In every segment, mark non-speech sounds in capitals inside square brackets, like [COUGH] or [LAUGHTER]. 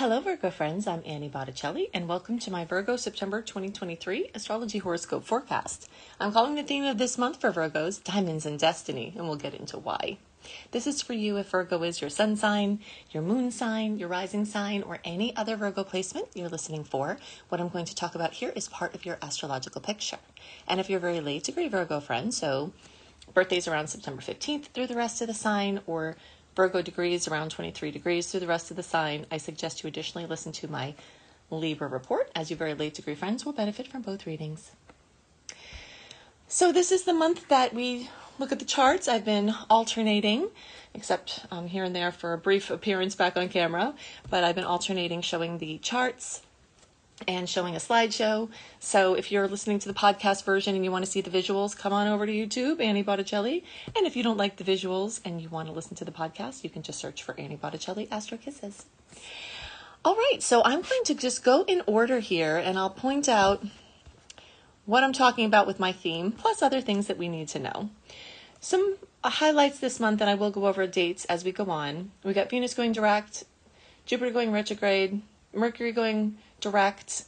Hello, Virgo friends. I'm Annie Botticelli, and welcome to my Virgo September 2023 astrology horoscope forecast. I'm calling the theme of this month for Virgos Diamonds and Destiny, and we'll get into why. This is for you if Virgo is your sun sign, your moon sign, your rising sign, or any other Virgo placement you're listening for. What I'm going to talk about here is part of your astrological picture. And if you're very late degree Virgo friend, so birthdays around September 15th through the rest of the sign, or Virgo degrees around 23 degrees through the rest of the sign, I suggest you additionally listen to my Libra report, as you very late degree friends will benefit from both readings. So, this is the month that we look at the charts. I've been alternating, except um, here and there for a brief appearance back on camera, but I've been alternating showing the charts and showing a slideshow. So if you're listening to the podcast version and you want to see the visuals, come on over to YouTube, Annie Botticelli. And if you don't like the visuals and you want to listen to the podcast, you can just search for Annie Botticelli Astro Kisses. All right, so I'm going to just go in order here and I'll point out what I'm talking about with my theme, plus other things that we need to know. Some highlights this month, and I will go over dates as we go on. We got Venus going direct, Jupiter going retrograde, Mercury going direct,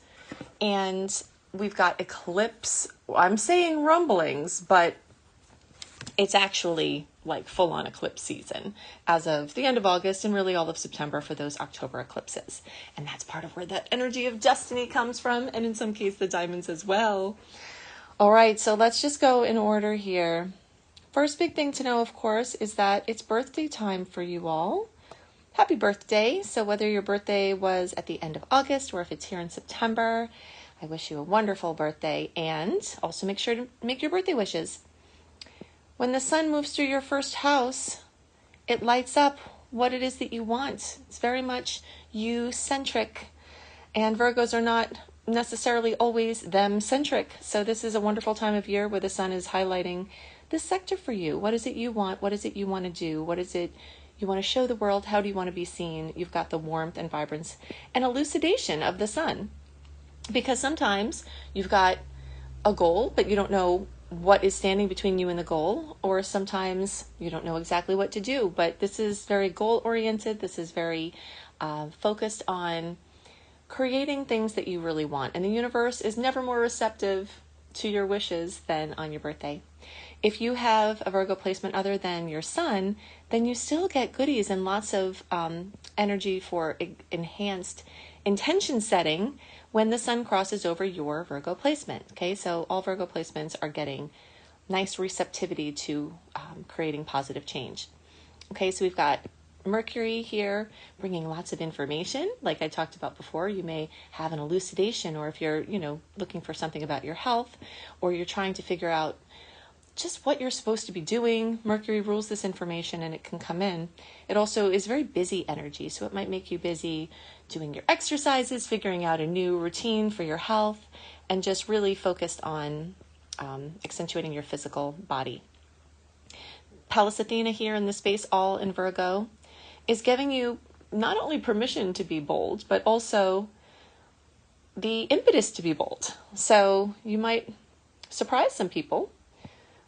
and we've got eclipse. I'm saying rumblings, but it's actually like full on eclipse season as of the end of August and really all of September for those October eclipses. And that's part of where that energy of destiny comes from, and in some case, the diamonds as well. All right, so let's just go in order here. First big thing to know, of course, is that it's birthday time for you all happy birthday. So, whether your birthday was at the end of August or if it's here in September, I wish you a wonderful birthday and also make sure to make your birthday wishes. When the sun moves through your first house, it lights up what it is that you want. It's very much you centric, and Virgos are not necessarily always them centric. So, this is a wonderful time of year where the sun is highlighting this sector for you. What is it you want? What is it you want to do? What is it you want to show the world how do you want to be seen. You've got the warmth and vibrance and elucidation of the sun. Because sometimes you've got a goal, but you don't know what is standing between you and the goal, or sometimes you don't know exactly what to do. But this is very goal oriented, this is very uh, focused on creating things that you really want. And the universe is never more receptive to your wishes than on your birthday. If you have a Virgo placement other than your sun, then you still get goodies and lots of um, energy for enhanced intention setting when the sun crosses over your Virgo placement. Okay, so all Virgo placements are getting nice receptivity to um, creating positive change. Okay, so we've got Mercury here bringing lots of information. Like I talked about before, you may have an elucidation, or if you're, you know, looking for something about your health, or you're trying to figure out just what you're supposed to be doing. Mercury rules this information and it can come in. It also is very busy energy, so it might make you busy doing your exercises, figuring out a new routine for your health, and just really focused on um, accentuating your physical body. Pallas Athena here in the space, all in Virgo, is giving you not only permission to be bold, but also the impetus to be bold. So you might surprise some people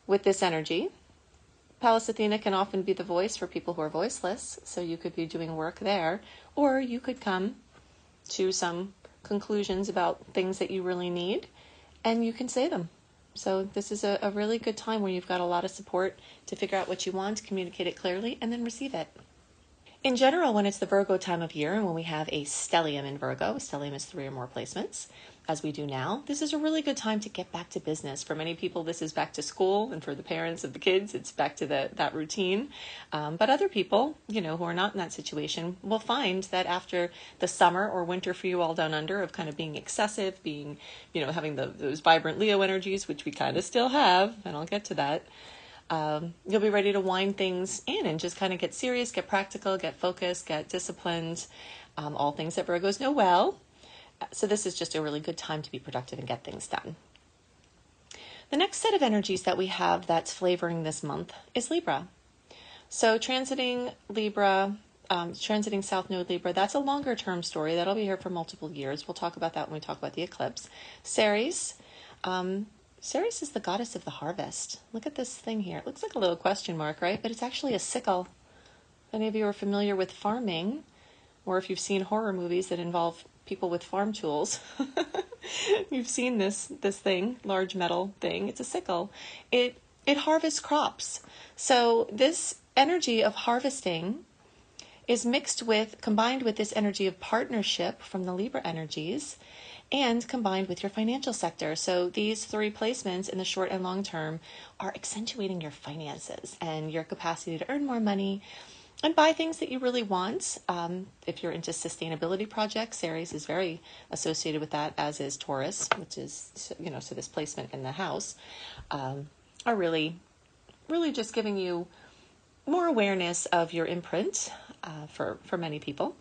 with this energy. Pallas Athena can often be the voice for people who are voiceless, so you could be doing work there, or you could come to some conclusions about things that you really need and you can say them. So, this is a, a really good time where you've got a lot of support to figure out what you want, communicate it clearly, and then receive it. In general, when it's the Virgo time of year and when we have a stellium in Virgo, stellium is three or more placements, as we do now, this is a really good time to get back to business. For many people, this is back to school, and for the parents of the kids, it's back to the, that routine. Um, but other people, you know, who are not in that situation, will find that after the summer or winter for you all down under of kind of being excessive, being, you know, having the, those vibrant Leo energies, which we kind of still have, and I'll get to that. Um, you'll be ready to wind things in and just kind of get serious, get practical, get focused, get disciplined. Um, all things that Virgos know well so this is just a really good time to be productive and get things done. The next set of energies that we have that's flavoring this month is Libra. So transiting Libra, um, transiting South Node Libra, that's a longer term story. That'll be here for multiple years. We'll talk about that when we talk about the eclipse. Ceres, um, Ceres is the goddess of the harvest. Look at this thing here. It looks like a little question mark, right? But it's actually a sickle. If any of you are familiar with farming, or if you've seen horror movies that involve people with farm tools, [LAUGHS] you've seen this this thing, large metal thing. It's a sickle. It it harvests crops. So this energy of harvesting is mixed with combined with this energy of partnership from the Libra energies and combined with your financial sector. So these three placements in the short and long term are accentuating your finances and your capacity to earn more money and buy things that you really want. Um, if you're into sustainability projects, Ceres is very associated with that, as is Taurus, which is, you know, so this placement in the house um, are really, really just giving you more awareness of your imprint uh, for, for many people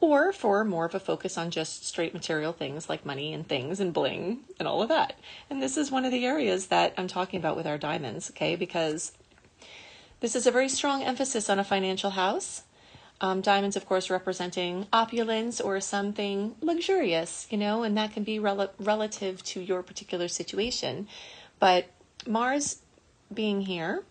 or for more of a focus on just straight material things like money and things and bling and all of that. And this is one of the areas that I'm talking about with our diamonds, okay? Because this is a very strong emphasis on a financial house. Um, diamonds, of course, representing opulence or something luxurious, you know, and that can be rel- relative to your particular situation. But Mars being here,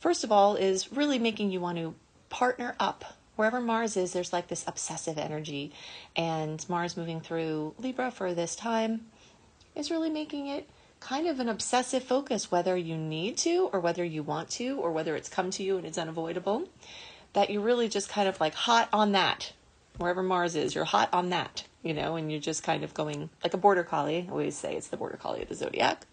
first of all, is really making you want to partner up wherever Mars is, there's like this obsessive energy. And Mars moving through Libra for this time is really making it kind of an obsessive focus, whether you need to or whether you want to or whether it's come to you and it's unavoidable. That you're really just kind of like hot on that. Wherever Mars is, you're hot on that, you know, and you're just kind of going like a border collie. I always say it's the border collie of the zodiac.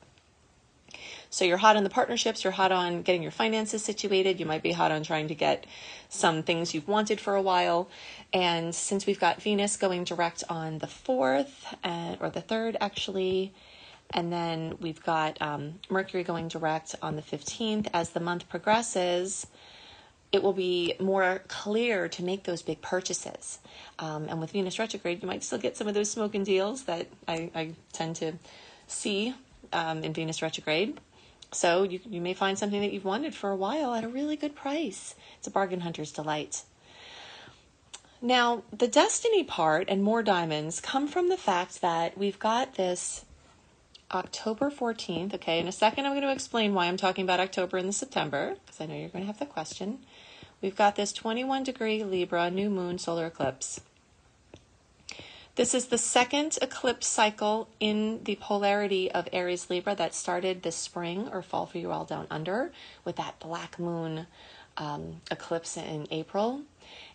So you're hot on the partnerships, you're hot on getting your finances situated, you might be hot on trying to get some things you've wanted for a while. And since we've got Venus going direct on the 4th, uh, or the 3rd actually, and then we've got um, Mercury going direct on the 15th, as the month progresses, it will be more clear to make those big purchases. Um, and with Venus retrograde, you might still get some of those smoking deals that I, I tend to see um, in Venus retrograde. So you, you may find something that you've wanted for a while at a really good price. It's a bargain hunter's delight. Now, the destiny part and more diamonds come from the fact that we've got this October 14th. Okay, in a second, I'm going to explain why I'm talking about October and the September, because I know you're going to have the question. We've got this 21 degree Libra new moon solar eclipse. This is the second eclipse cycle in the polarity of Aries Libra that started this spring or fall for you all down under with that black moon um, eclipse in April.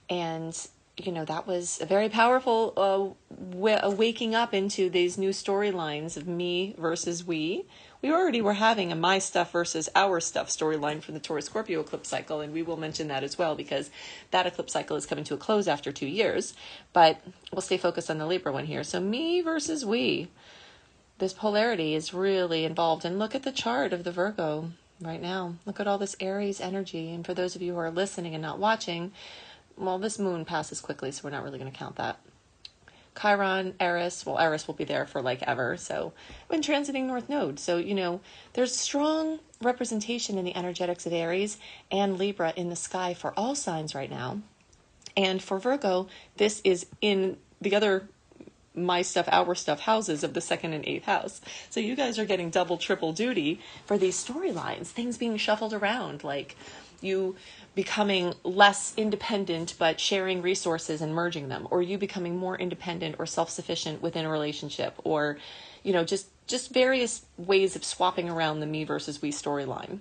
And, you know, that was a very powerful uh, waking up into these new storylines of me versus we, we already were having a my stuff versus our stuff storyline from the Taurus Scorpio eclipse cycle, and we will mention that as well because that eclipse cycle is coming to a close after two years. But we'll stay focused on the Libra one here. So, me versus we. This polarity is really involved. And look at the chart of the Virgo right now. Look at all this Aries energy. And for those of you who are listening and not watching, well, this moon passes quickly, so we're not really going to count that. Chiron, Eris, well, Eris will be there for like ever. So, when transiting North Node. So, you know, there's strong representation in the energetics of Aries and Libra in the sky for all signs right now. And for Virgo, this is in the other my stuff, our stuff houses of the second and eighth house. So you guys are getting double, triple duty for these storylines, things being shuffled around, like you becoming less independent but sharing resources and merging them or you becoming more independent or self-sufficient within a relationship or you know just just various ways of swapping around the me versus we storyline.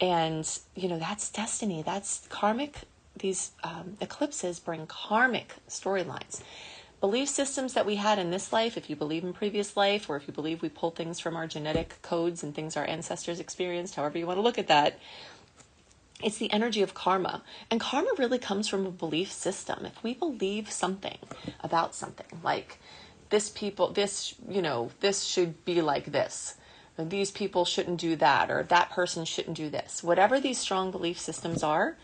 And you know that's destiny. That's karmic. These um, eclipses bring karmic storylines. Belief systems that we had in this life if you believe in previous life or if you believe we pull things from our genetic codes and things our ancestors experienced however you want to look at that it's the energy of karma. And karma really comes from a belief system. If we believe something about something, like this people, this, you know, this should be like this, these people shouldn't do that, or that person shouldn't do this, whatever these strong belief systems are,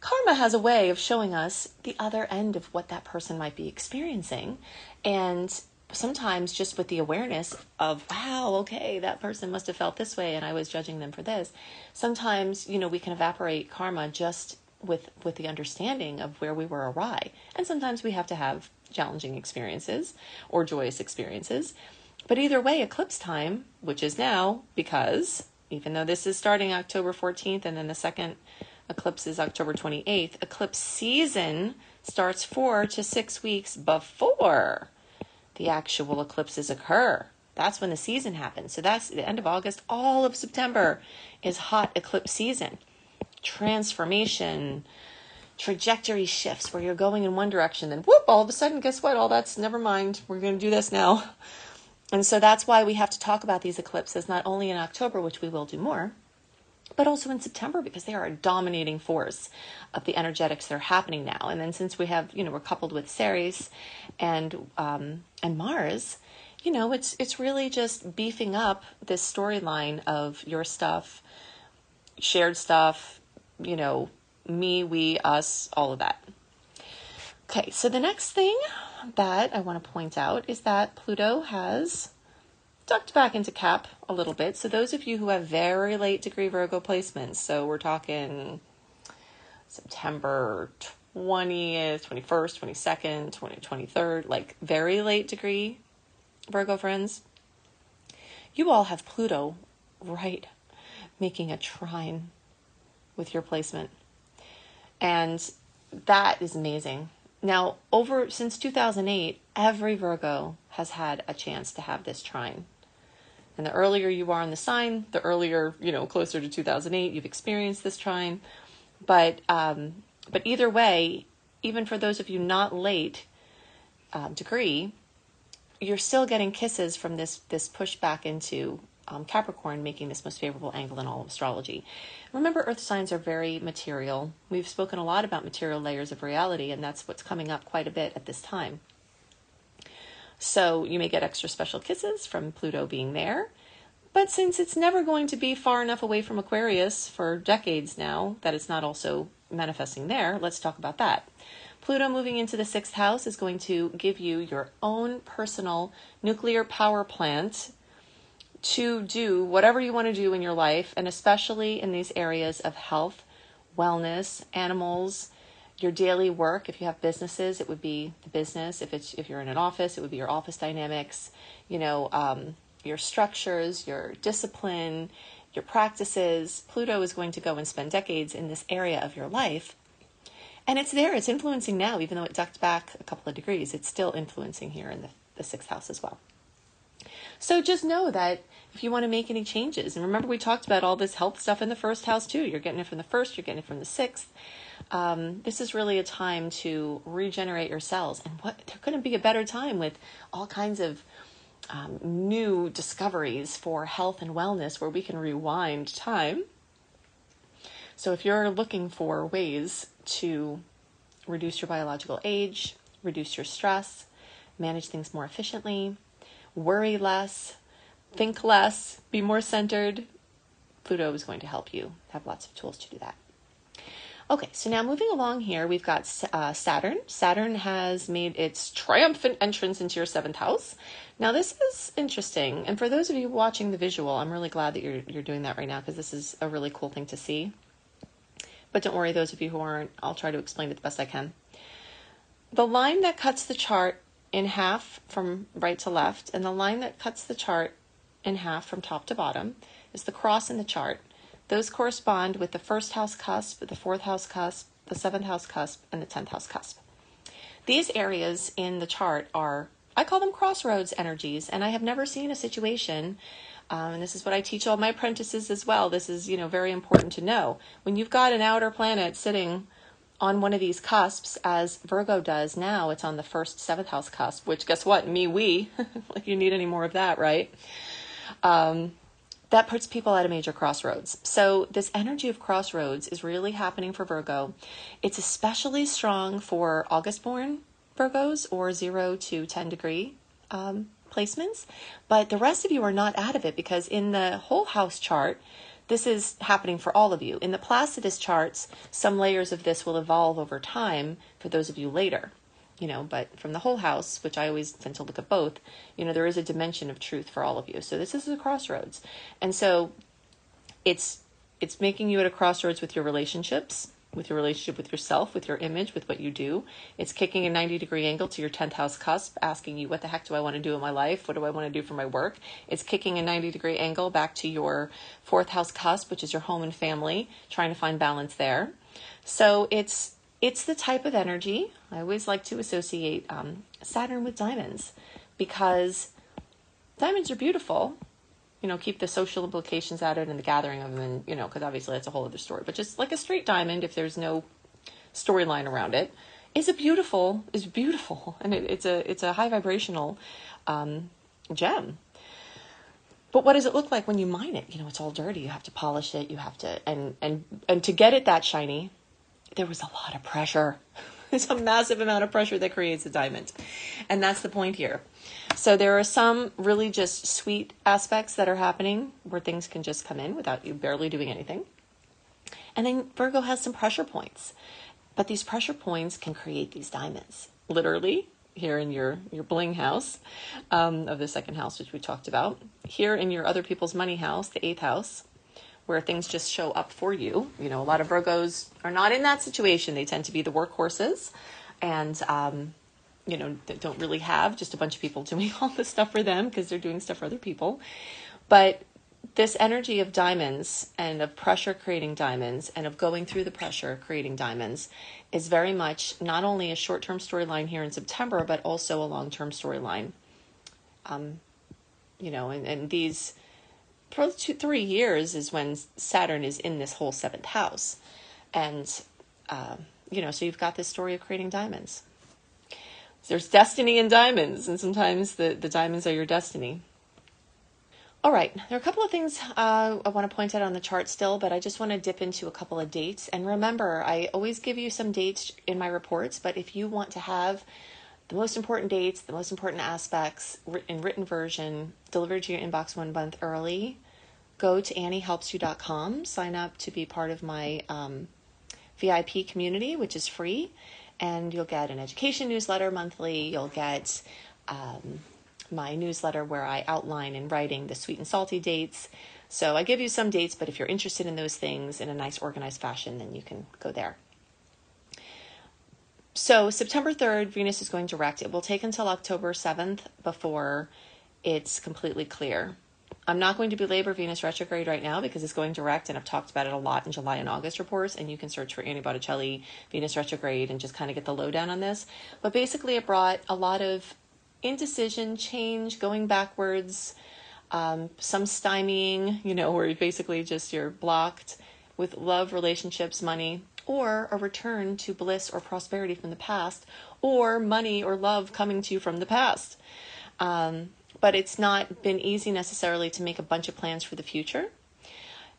karma has a way of showing us the other end of what that person might be experiencing. And sometimes just with the awareness of wow okay that person must have felt this way and i was judging them for this. Sometimes you know we can evaporate karma just with with the understanding of where we were awry. And sometimes we have to have challenging experiences or joyous experiences. But either way eclipse time which is now because even though this is starting october 14th and then the second eclipse is october 28th eclipse season starts four to six weeks before the actual eclipses occur. That's when the season happens. So that's the end of August. All of September is hot eclipse season. Transformation, trajectory shifts where you're going in one direction, then whoop, all of a sudden, guess what? All that's never mind. We're going to do this now. And so that's why we have to talk about these eclipses not only in October, which we will do more, but also in September because they are a dominating force of the energetics that are happening now. And then since we have, you know, we're coupled with Ceres and um, and Mars, you know, it's it's really just beefing up this storyline of your stuff, shared stuff, you know, me, we, us, all of that. Okay, so the next thing that I want to point out is that Pluto has ducked back into Cap a little bit. So those of you who have very late degree Virgo placements, so we're talking September 20th, 21st, 22nd, 20, 23rd, like very late degree Virgo friends, you all have Pluto right making a trine with your placement. And that is amazing. Now, over since 2008, every Virgo has had a chance to have this trine. And the earlier you are in the sign, the earlier, you know, closer to 2008, you've experienced this trine. But um, but either way, even for those of you not late uh, degree, you're still getting kisses from this this push back into um, Capricorn, making this most favorable angle in all of astrology. Remember, Earth signs are very material. We've spoken a lot about material layers of reality, and that's what's coming up quite a bit at this time. So you may get extra special kisses from Pluto being there. But since it's never going to be far enough away from Aquarius for decades now that it's not also manifesting there, let's talk about that. Pluto moving into the sixth house is going to give you your own personal nuclear power plant to do whatever you want to do in your life, and especially in these areas of health, wellness, animals, your daily work. If you have businesses, it would be the business. If it's if you're in an office, it would be your office dynamics. You know, um, your structures, your discipline, your practices. Pluto is going to go and spend decades in this area of your life and it's there, it's influencing now, even though it ducked back a couple of degrees, it's still influencing here in the, the sixth house as well. So just know that if you want to make any changes, and remember we talked about all this health stuff in the first house too. You're getting it from the first, you're getting it from the sixth. Um, this is really a time to regenerate your cells. And what there couldn't be a better time with all kinds of um, new discoveries for health and wellness where we can rewind time so if you're looking for ways to reduce your biological age, reduce your stress, manage things more efficiently, worry less, think less, be more centered, Pluto is going to help you have lots of tools to do that. Okay, so now moving along here, we've got uh, Saturn. Saturn has made its triumphant entrance into your seventh house. Now, this is interesting, and for those of you watching the visual, I'm really glad that you're you're doing that right now because this is a really cool thing to see. But don't worry, those of you who aren't, I'll try to explain it the best I can. The line that cuts the chart in half from right to left, and the line that cuts the chart in half from top to bottom is the cross in the chart. Those correspond with the first house cusp, the fourth house cusp, the seventh house cusp, and the tenth house cusp. These areas in the chart are, I call them crossroads energies, and I have never seen a situation um, and this is what I teach all my apprentices as well. This is, you know, very important to know. When you've got an outer planet sitting on one of these cusps, as Virgo does now, it's on the first seventh house cusp, which guess what? Me, we. [LAUGHS] like you need any more of that, right? Um, that puts people at a major crossroads. So, this energy of crossroads is really happening for Virgo. It's especially strong for August born Virgos or 0 to 10 degree um, placements, but the rest of you are not out of it because in the whole house chart, this is happening for all of you. In the Placidus charts, some layers of this will evolve over time for those of you later, you know, but from the whole house, which I always tend to look at both, you know, there is a dimension of truth for all of you. So this is a crossroads. And so it's it's making you at a crossroads with your relationships with your relationship with yourself, with your image, with what you do. It's kicking a 90 degree angle to your 10th house cusp, asking you, what the heck do I want to do in my life? What do I want to do for my work? It's kicking a 90 degree angle back to your fourth house cusp, which is your home and family, trying to find balance there. So it's it's the type of energy I always like to associate um, Saturn with diamonds because diamonds are beautiful. You know, keep the social implications out of it and the gathering of them, and you know, because obviously that's a whole other story. But just like a straight diamond, if there's no storyline around it, is a beautiful is beautiful, [LAUGHS] and it, it's a it's a high vibrational um, gem. But what does it look like when you mine it? You know, it's all dirty. You have to polish it. You have to and and and to get it that shiny, there was a lot of pressure. [LAUGHS] [LAUGHS] It's a massive amount of pressure that creates a diamond. And that's the point here. So there are some really just sweet aspects that are happening where things can just come in without you barely doing anything. And then Virgo has some pressure points. But these pressure points can create these diamonds. Literally, here in your your bling house um, of the second house, which we talked about. Here in your other people's money house, the eighth house, where things just show up for you. You know, a lot of Virgos are not in that situation. They tend to be the workhorses, and um, you know, don't really have just a bunch of people [LAUGHS] doing all the stuff for them because they're doing stuff for other people. But this energy of diamonds and of pressure creating diamonds and of going through the pressure creating diamonds is very much not only a short term storyline here in September, but also a long term storyline. Um, you know, and, and these for two, three years is when Saturn is in this whole seventh house. And, uh, you know, so you've got this story of creating diamonds. There's destiny in diamonds, and sometimes the, the diamonds are your destiny. All right, there are a couple of things uh, I want to point out on the chart still, but I just want to dip into a couple of dates. And remember, I always give you some dates in my reports, but if you want to have the most important dates, the most important aspects in written version delivered to your inbox one month early, go to anniehelpsyou.com, sign up to be part of my um, VIP community, which is free, and you'll get an education newsletter monthly. You'll get um, my newsletter where I outline in writing the sweet and salty dates. So I give you some dates, but if you're interested in those things in a nice organized fashion, then you can go there. So September 3rd, Venus is going direct. It will take until October 7th before it's completely clear. I'm not going to belabor Venus retrograde right now because it's going direct, and I've talked about it a lot in July and August reports. And you can search for Annie Botticelli Venus retrograde and just kind of get the lowdown on this. But basically, it brought a lot of indecision, change, going backwards, um, some stymieing, you know, where basically just you're blocked with love, relationships, money, or a return to bliss or prosperity from the past, or money or love coming to you from the past. Um, but it's not been easy necessarily to make a bunch of plans for the future.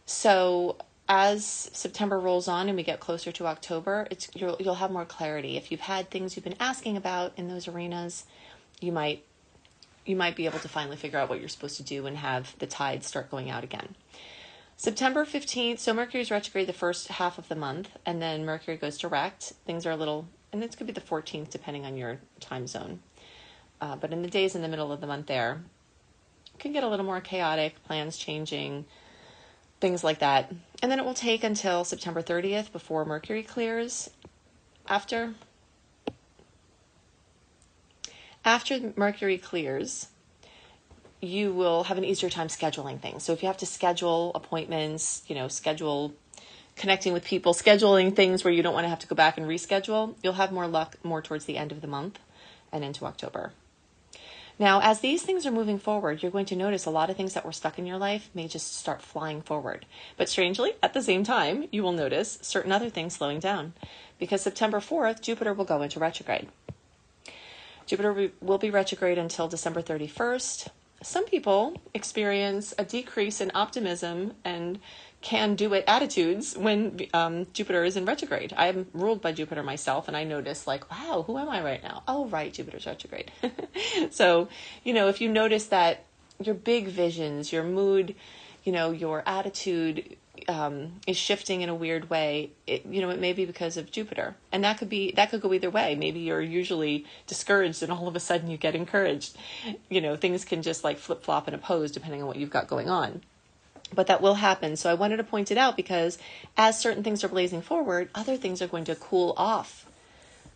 So as September rolls on and we get closer to October, it's you'll, you'll have more clarity. If you've had things you've been asking about in those arenas, you might you might be able to finally figure out what you're supposed to do and have the tide start going out again. September 15th, so Mercury's retrograde the first half of the month, and then Mercury goes direct. Things are a little, and this could be the 14th depending on your time zone. Uh, but in the days in the middle of the month, there can get a little more chaotic, plans changing, things like that. And then it will take until September 30th before Mercury clears. After after Mercury clears, you will have an easier time scheduling things. So if you have to schedule appointments, you know, schedule connecting with people, scheduling things where you don't want to have to go back and reschedule, you'll have more luck more towards the end of the month and into October. Now, as these things are moving forward, you're going to notice a lot of things that were stuck in your life may just start flying forward. But strangely, at the same time, you will notice certain other things slowing down because September 4th, Jupiter will go into retrograde. Jupiter will be retrograde until December 31st. Some people experience a decrease in optimism and can do it attitudes when um, Jupiter is in retrograde. I am ruled by Jupiter myself, and I notice, like, wow, who am I right now? Oh, right, Jupiter's retrograde. [LAUGHS] so, you know, if you notice that your big visions, your mood, you know, your attitude um, is shifting in a weird way, it, you know, it may be because of Jupiter, and that could be that could go either way. Maybe you're usually discouraged, and all of a sudden you get encouraged. You know, things can just like flip flop and oppose depending on what you've got going on. But that will happen. So I wanted to point it out because as certain things are blazing forward, other things are going to cool off.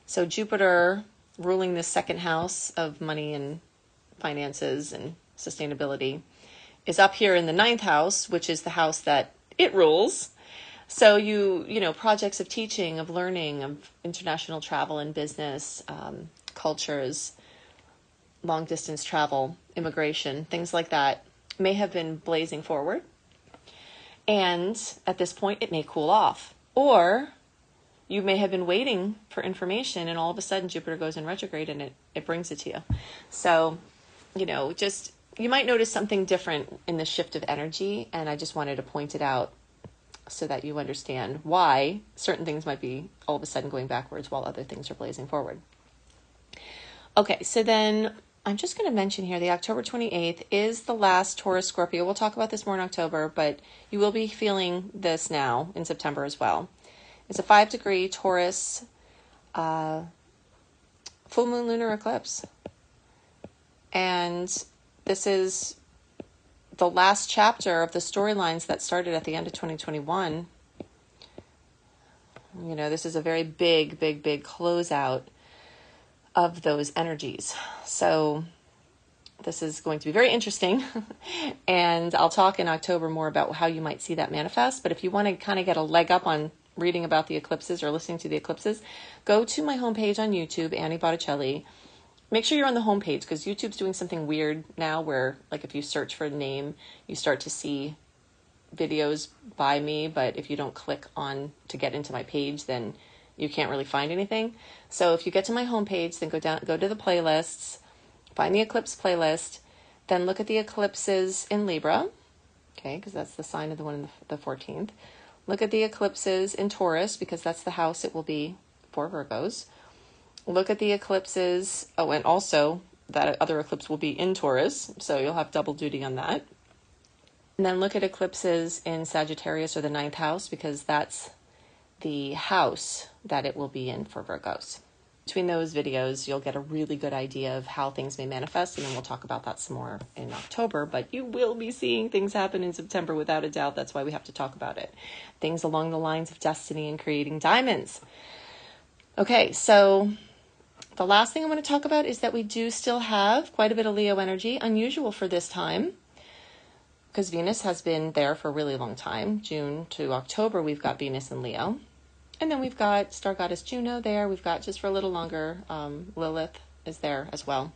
So Jupiter ruling the second house of money and finances and sustainability is up here in the ninth house, which is the house that it rules. So you, you know, projects of teaching, of learning, of international travel and business, um, cultures, long distance travel, immigration, things like that may have been blazing forward. And at this point, it may cool off. Or you may have been waiting for information and all of a sudden Jupiter goes in retrograde and it, it brings it to you. So, you know, just you might notice something different in the shift of energy. And I just wanted to point it out so that you understand why certain things might be all of a sudden going backwards while other things are blazing forward. Okay, so then I'm just going to mention here the October 28th is the last Taurus Scorpio. We'll talk about this more in October, but you will be feeling this now in September as well. It's a five degree Taurus uh, full moon lunar eclipse. And this is the last chapter of the storylines that started at the end of 2021. You know, this is a very big, big, big closeout of those energies. So, this is going to be very interesting. [LAUGHS] and I'll talk in October more about how you might see that manifest. But if you want to kind of get a leg up on reading about the eclipses or listening to the eclipses, go to my homepage on YouTube, Annie Botticelli. Make sure you're on the homepage because YouTube's doing something weird now where, like, if you search for a name, you start to see videos by me, but if you don't click on to get into my page, then you can't really find anything. So if you get to my homepage, then go down, go to the playlists, find the eclipse playlist, then look at the eclipses in Libra, okay, because that's the sign of the one in the, the 14th. Look at the eclipses in Taurus because that's the house it will be for Virgos. Look at the eclipses. Oh, and also that other eclipse will be in Taurus, so you'll have double duty on that. And then look at eclipses in Sagittarius or the ninth house because that's the house that it will be in for Virgos between those videos, you'll get a really good idea of how things may manifest, and then we'll talk about that some more in October. But you will be seeing things happen in September without a doubt. That's why we have to talk about it. Things along the lines of destiny and creating diamonds. Okay, so the last thing I want to talk about is that we do still have quite a bit of Leo energy, unusual for this time because Venus has been there for a really long time. June to October, we've got Venus in Leo. And then we've got Star Goddess Juno there. We've got just for a little longer, um, Lilith is there as well.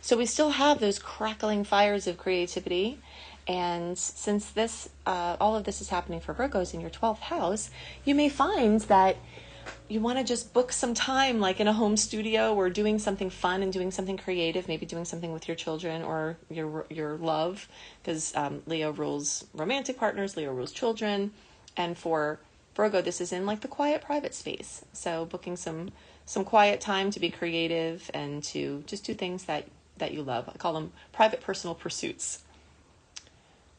So we still have those crackling fires of creativity. And since this, uh, all of this is happening for Virgos in your 12th house, you may find that you want to just book some time, like in a home studio, or doing something fun and doing something creative. Maybe doing something with your children or your your love, because um, Leo rules romantic partners, Leo rules children, and for Virgo, this is in like the quiet private space. So booking some some quiet time to be creative and to just do things that that you love. I call them private personal pursuits.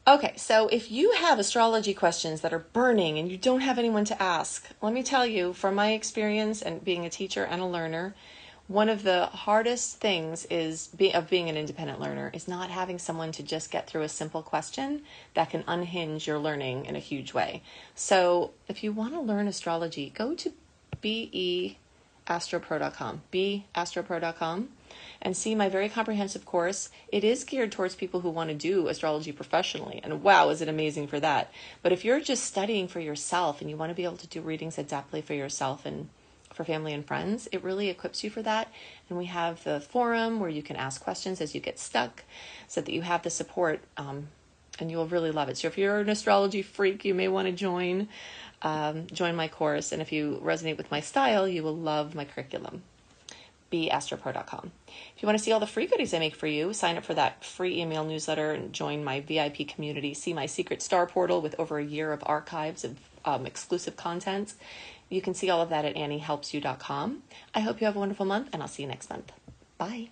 Okay, so if you have astrology questions that are burning and you don't have anyone to ask, let me tell you from my experience and being a teacher and a learner, one of the hardest things is be, of being an independent learner is not having someone to just get through a simple question that can unhinge your learning in a huge way. So, if you want to learn astrology, go to beastropro.com, beastropro.com, and see my very comprehensive course. It is geared towards people who want to do astrology professionally, and wow, is it amazing for that. But if you're just studying for yourself and you want to be able to do readings adeptly for yourself and for family and friends. It really equips you for that. And we have the forum where you can ask questions as you get stuck so that you have the support um, and you will really love it. So if you're an astrology freak, you may want to join. Um, join my course, and if you resonate with my style, you will love my curriculum. BeAstroPro.com. If you want to see all the free goodies I make for you, sign up for that free email newsletter and join my VIP community. See my secret star portal with over a year of archives of um, exclusive content. You can see all of that at anniehelpsyou.com. I hope you have a wonderful month, and I'll see you next month. Bye.